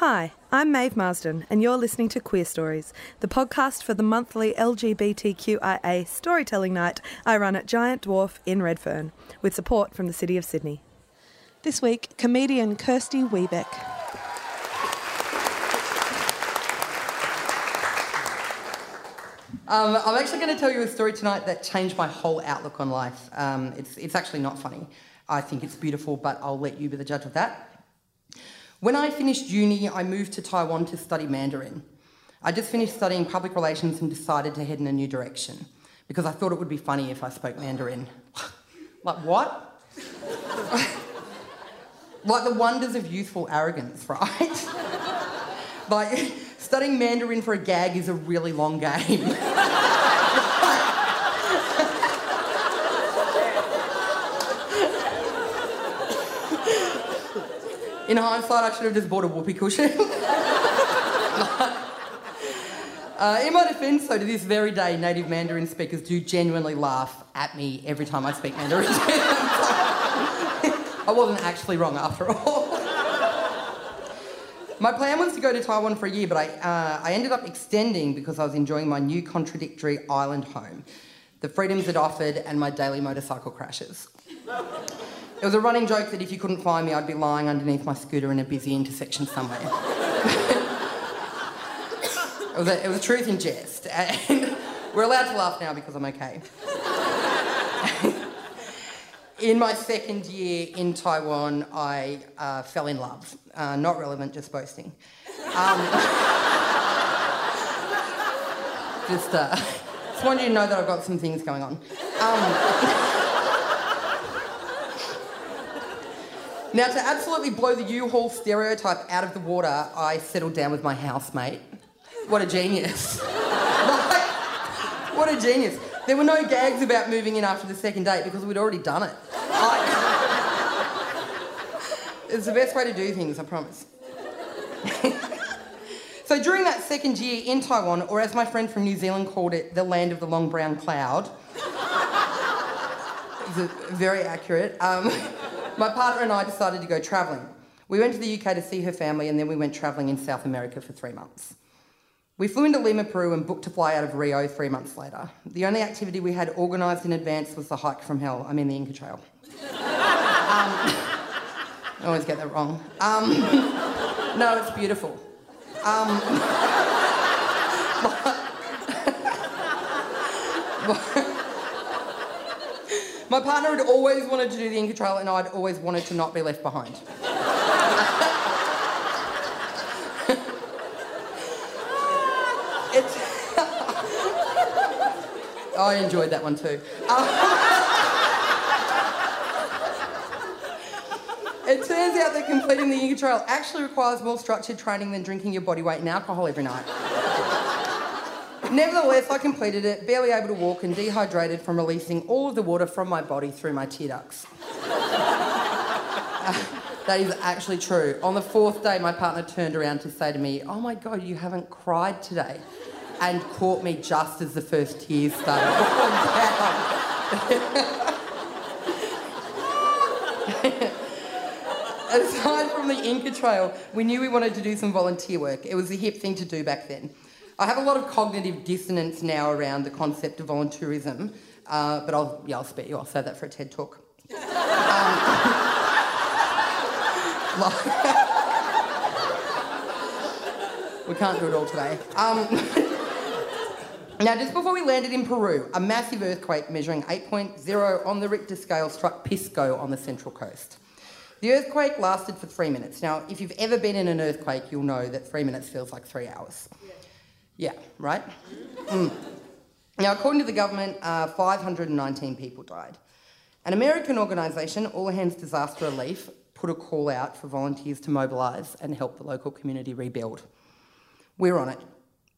Hi, I'm Maeve Marsden, and you're listening to Queer Stories, the podcast for the monthly LGBTQIA storytelling night I run at Giant Dwarf in Redfern, with support from the City of Sydney. This week, comedian Kirsty Webeck. Um, I'm actually going to tell you a story tonight that changed my whole outlook on life. Um, it's, it's actually not funny. I think it's beautiful, but I'll let you be the judge of that. When I finished uni, I moved to Taiwan to study Mandarin. I just finished studying public relations and decided to head in a new direction because I thought it would be funny if I spoke Mandarin. like, what? like the wonders of youthful arrogance, right? like, studying Mandarin for a gag is a really long game. In hindsight, I should have just bought a whoopee cushion. uh, in my defence, though, to this very day, native Mandarin speakers do genuinely laugh at me every time I speak Mandarin. I wasn't actually wrong after all. my plan was to go to Taiwan for a year, but I, uh, I ended up extending because I was enjoying my new contradictory island home, the freedoms it offered, and my daily motorcycle crashes. It was a running joke that if you couldn't find me, I'd be lying underneath my scooter in a busy intersection somewhere. it, was a, it was truth in jest, and we're allowed to laugh now because I'm okay. in my second year in Taiwan, I uh, fell in love. Uh, not relevant, just boasting. Um, just, uh, just wanted you to know that I've got some things going on. Um, Now, to absolutely blow the U-Haul stereotype out of the water, I settled down with my housemate. What a genius. like, what a genius. There were no gags about moving in after the second date because we'd already done it. It's the best way to do things, I promise. so during that second year in Taiwan, or as my friend from New Zealand called it, the land of the long brown cloud, very accurate. Um, my partner and I decided to go travelling. We went to the UK to see her family and then we went travelling in South America for three months. We flew into Lima, Peru and booked to fly out of Rio three months later. The only activity we had organised in advance was the hike from hell, I mean the Inca Trail. um, I always get that wrong. Um, no, it's beautiful. Um, but, my partner had always wanted to do the Inca Trail, and I'd always wanted to not be left behind. I enjoyed that one too. it turns out that completing the Inca Trail actually requires more structured training than drinking your body weight in alcohol every night. Nevertheless, I completed it, barely able to walk and dehydrated from releasing all of the water from my body through my tear ducts. uh, that is actually true. On the fourth day, my partner turned around to say to me, Oh my God, you haven't cried today. And caught me just as the first tears started. Aside from the Inca Trail, we knew we wanted to do some volunteer work. It was the hip thing to do back then. I have a lot of cognitive dissonance now around the concept of volunteerism, uh, but I'll, yeah, I'll spare you. I'll say that for a TED talk. Um, we can't do it all today. Um, now, just before we landed in Peru, a massive earthquake measuring 8.0 on the Richter scale struck Pisco on the central coast. The earthquake lasted for three minutes. Now, if you've ever been in an earthquake, you'll know that three minutes feels like three hours. Yeah, right? Mm. Now, according to the government, uh, 519 people died. An American organisation, All Hands Disaster Relief, put a call out for volunteers to mobilise and help the local community rebuild. We're on it.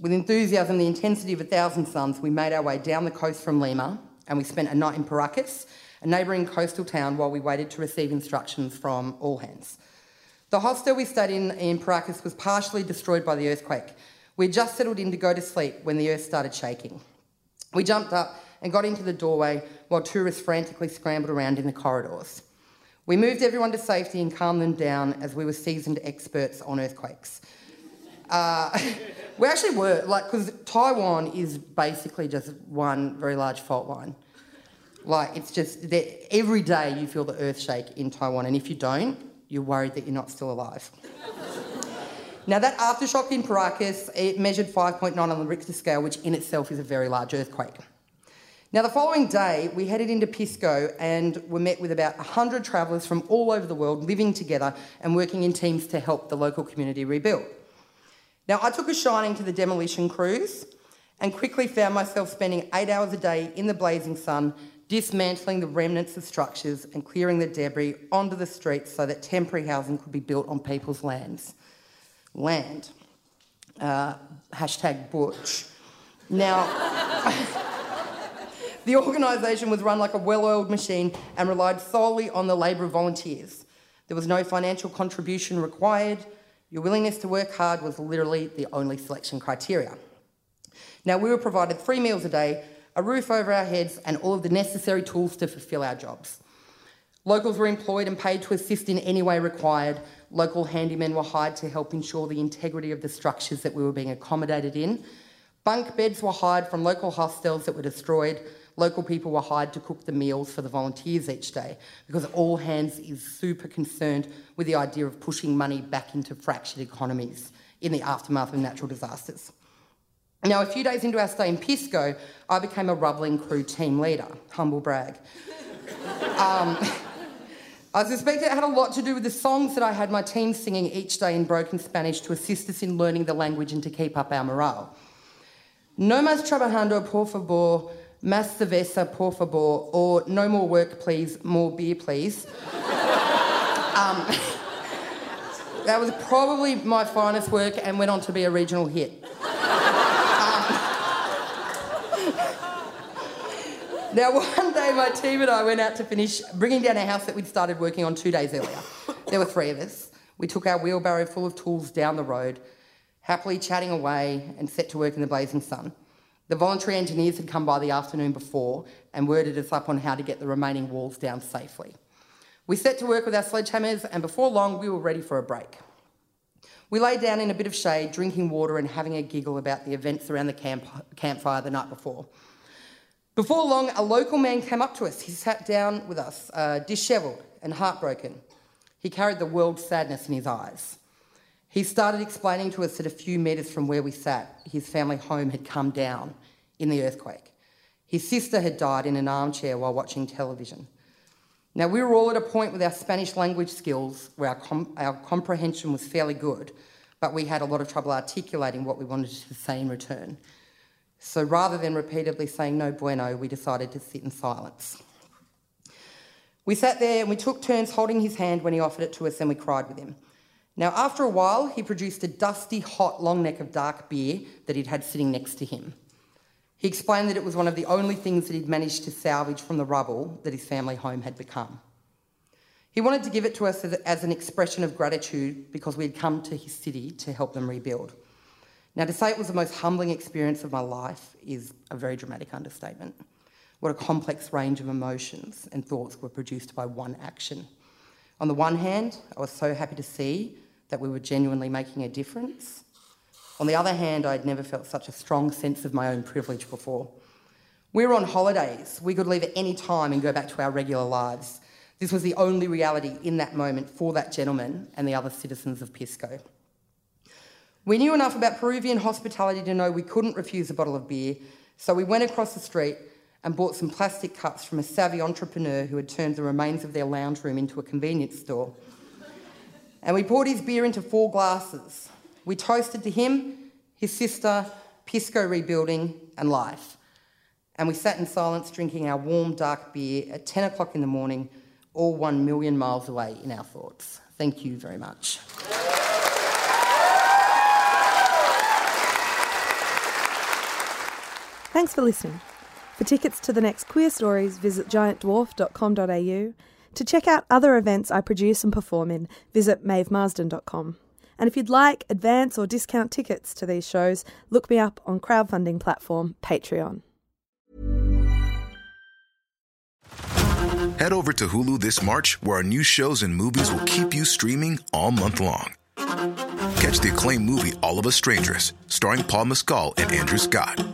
With enthusiasm, the intensity of a thousand suns, we made our way down the coast from Lima and we spent a night in Paracas, a neighbouring coastal town, while we waited to receive instructions from all hands. The hostel we stayed in in Paracas was partially destroyed by the earthquake. We'd just settled in to go to sleep when the earth started shaking. We jumped up and got into the doorway while tourists frantically scrambled around in the corridors. We moved everyone to safety and calmed them down as we were seasoned experts on earthquakes. Uh, we actually were, like, because Taiwan is basically just one very large fault line. Like, it's just that every day you feel the earth shake in Taiwan, and if you don't, you're worried that you're not still alive. Now, that aftershock in Paracas, it measured 5.9 on the Richter scale, which in itself is a very large earthquake. Now, the following day, we headed into Pisco and were met with about 100 travellers from all over the world living together and working in teams to help the local community rebuild. Now, I took a shining to the demolition crews and quickly found myself spending eight hours a day in the blazing sun, dismantling the remnants of structures and clearing the debris onto the streets so that temporary housing could be built on people's lands. Land. Uh, hashtag Butch. Now, The organisation was run like a well oiled machine and relied solely on the labour of volunteers. There was no financial contribution required. Your willingness to work hard was literally the only selection criteria. Now, we were provided three meals a day, a roof over our heads, and all of the necessary tools to fulfil our jobs. Locals were employed and paid to assist in any way required. Local handymen were hired to help ensure the integrity of the structures that we were being accommodated in. Bunk beds were hired from local hostels that were destroyed local people were hired to cook the meals for the volunteers each day because All Hands is super concerned with the idea of pushing money back into fractured economies in the aftermath of natural disasters. Now, a few days into our stay in Pisco, I became a rubbling crew team leader. Humble brag. um, I suspect it had a lot to do with the songs that I had my team singing each day in broken Spanish to assist us in learning the language and to keep up our morale. No más trabajando, por favor, Más cerveza, por favor, or no more work, please, more beer, please. um, that was probably my finest work and went on to be a regional hit. Now, one day my team and I went out to finish bringing down a house that we'd started working on two days earlier. There were three of us. We took our wheelbarrow full of tools down the road, happily chatting away and set to work in the blazing sun. The voluntary engineers had come by the afternoon before and worded us up on how to get the remaining walls down safely. We set to work with our sledgehammers, and before long, we were ready for a break. We lay down in a bit of shade, drinking water and having a giggle about the events around the camp- campfire the night before. Before long, a local man came up to us. He sat down with us, uh, dishevelled and heartbroken. He carried the world's sadness in his eyes. He started explaining to us that a few metres from where we sat, his family home had come down in the earthquake. His sister had died in an armchair while watching television. Now, we were all at a point with our Spanish language skills where our, com- our comprehension was fairly good, but we had a lot of trouble articulating what we wanted to say in return. So rather than repeatedly saying no bueno, we decided to sit in silence. We sat there and we took turns holding his hand when he offered it to us and we cried with him. Now, after a while, he produced a dusty, hot long neck of dark beer that he'd had sitting next to him. He explained that it was one of the only things that he'd managed to salvage from the rubble that his family home had become. He wanted to give it to us as an expression of gratitude because we had come to his city to help them rebuild. Now, to say it was the most humbling experience of my life is a very dramatic understatement. What a complex range of emotions and thoughts were produced by one action. On the one hand, I was so happy to see that we were genuinely making a difference. On the other hand, I'd never felt such a strong sense of my own privilege before. We were on holidays. We could leave at any time and go back to our regular lives. This was the only reality in that moment for that gentleman and the other citizens of Pisco. We knew enough about Peruvian hospitality to know we couldn't refuse a bottle of beer, so we went across the street and bought some plastic cups from a savvy entrepreneur who had turned the remains of their lounge room into a convenience store and we poured his beer into four glasses. We toasted to him, his sister, Pisco rebuilding, and life. And we sat in silence drinking our warm, dark beer at 10 o'clock in the morning all one million miles away in our thoughts. Thank you very much. Thanks for listening. For tickets to the next Queer Stories, visit giantdwarf.com.au. To check out other events I produce and perform in, visit maevemarsden.com. And if you'd like advance or discount tickets to these shows, look me up on crowdfunding platform Patreon. Head over to Hulu this March, where our new shows and movies will keep you streaming all month long. Catch the acclaimed movie All of Us Strangers, starring Paul Mescal and Andrew Scott.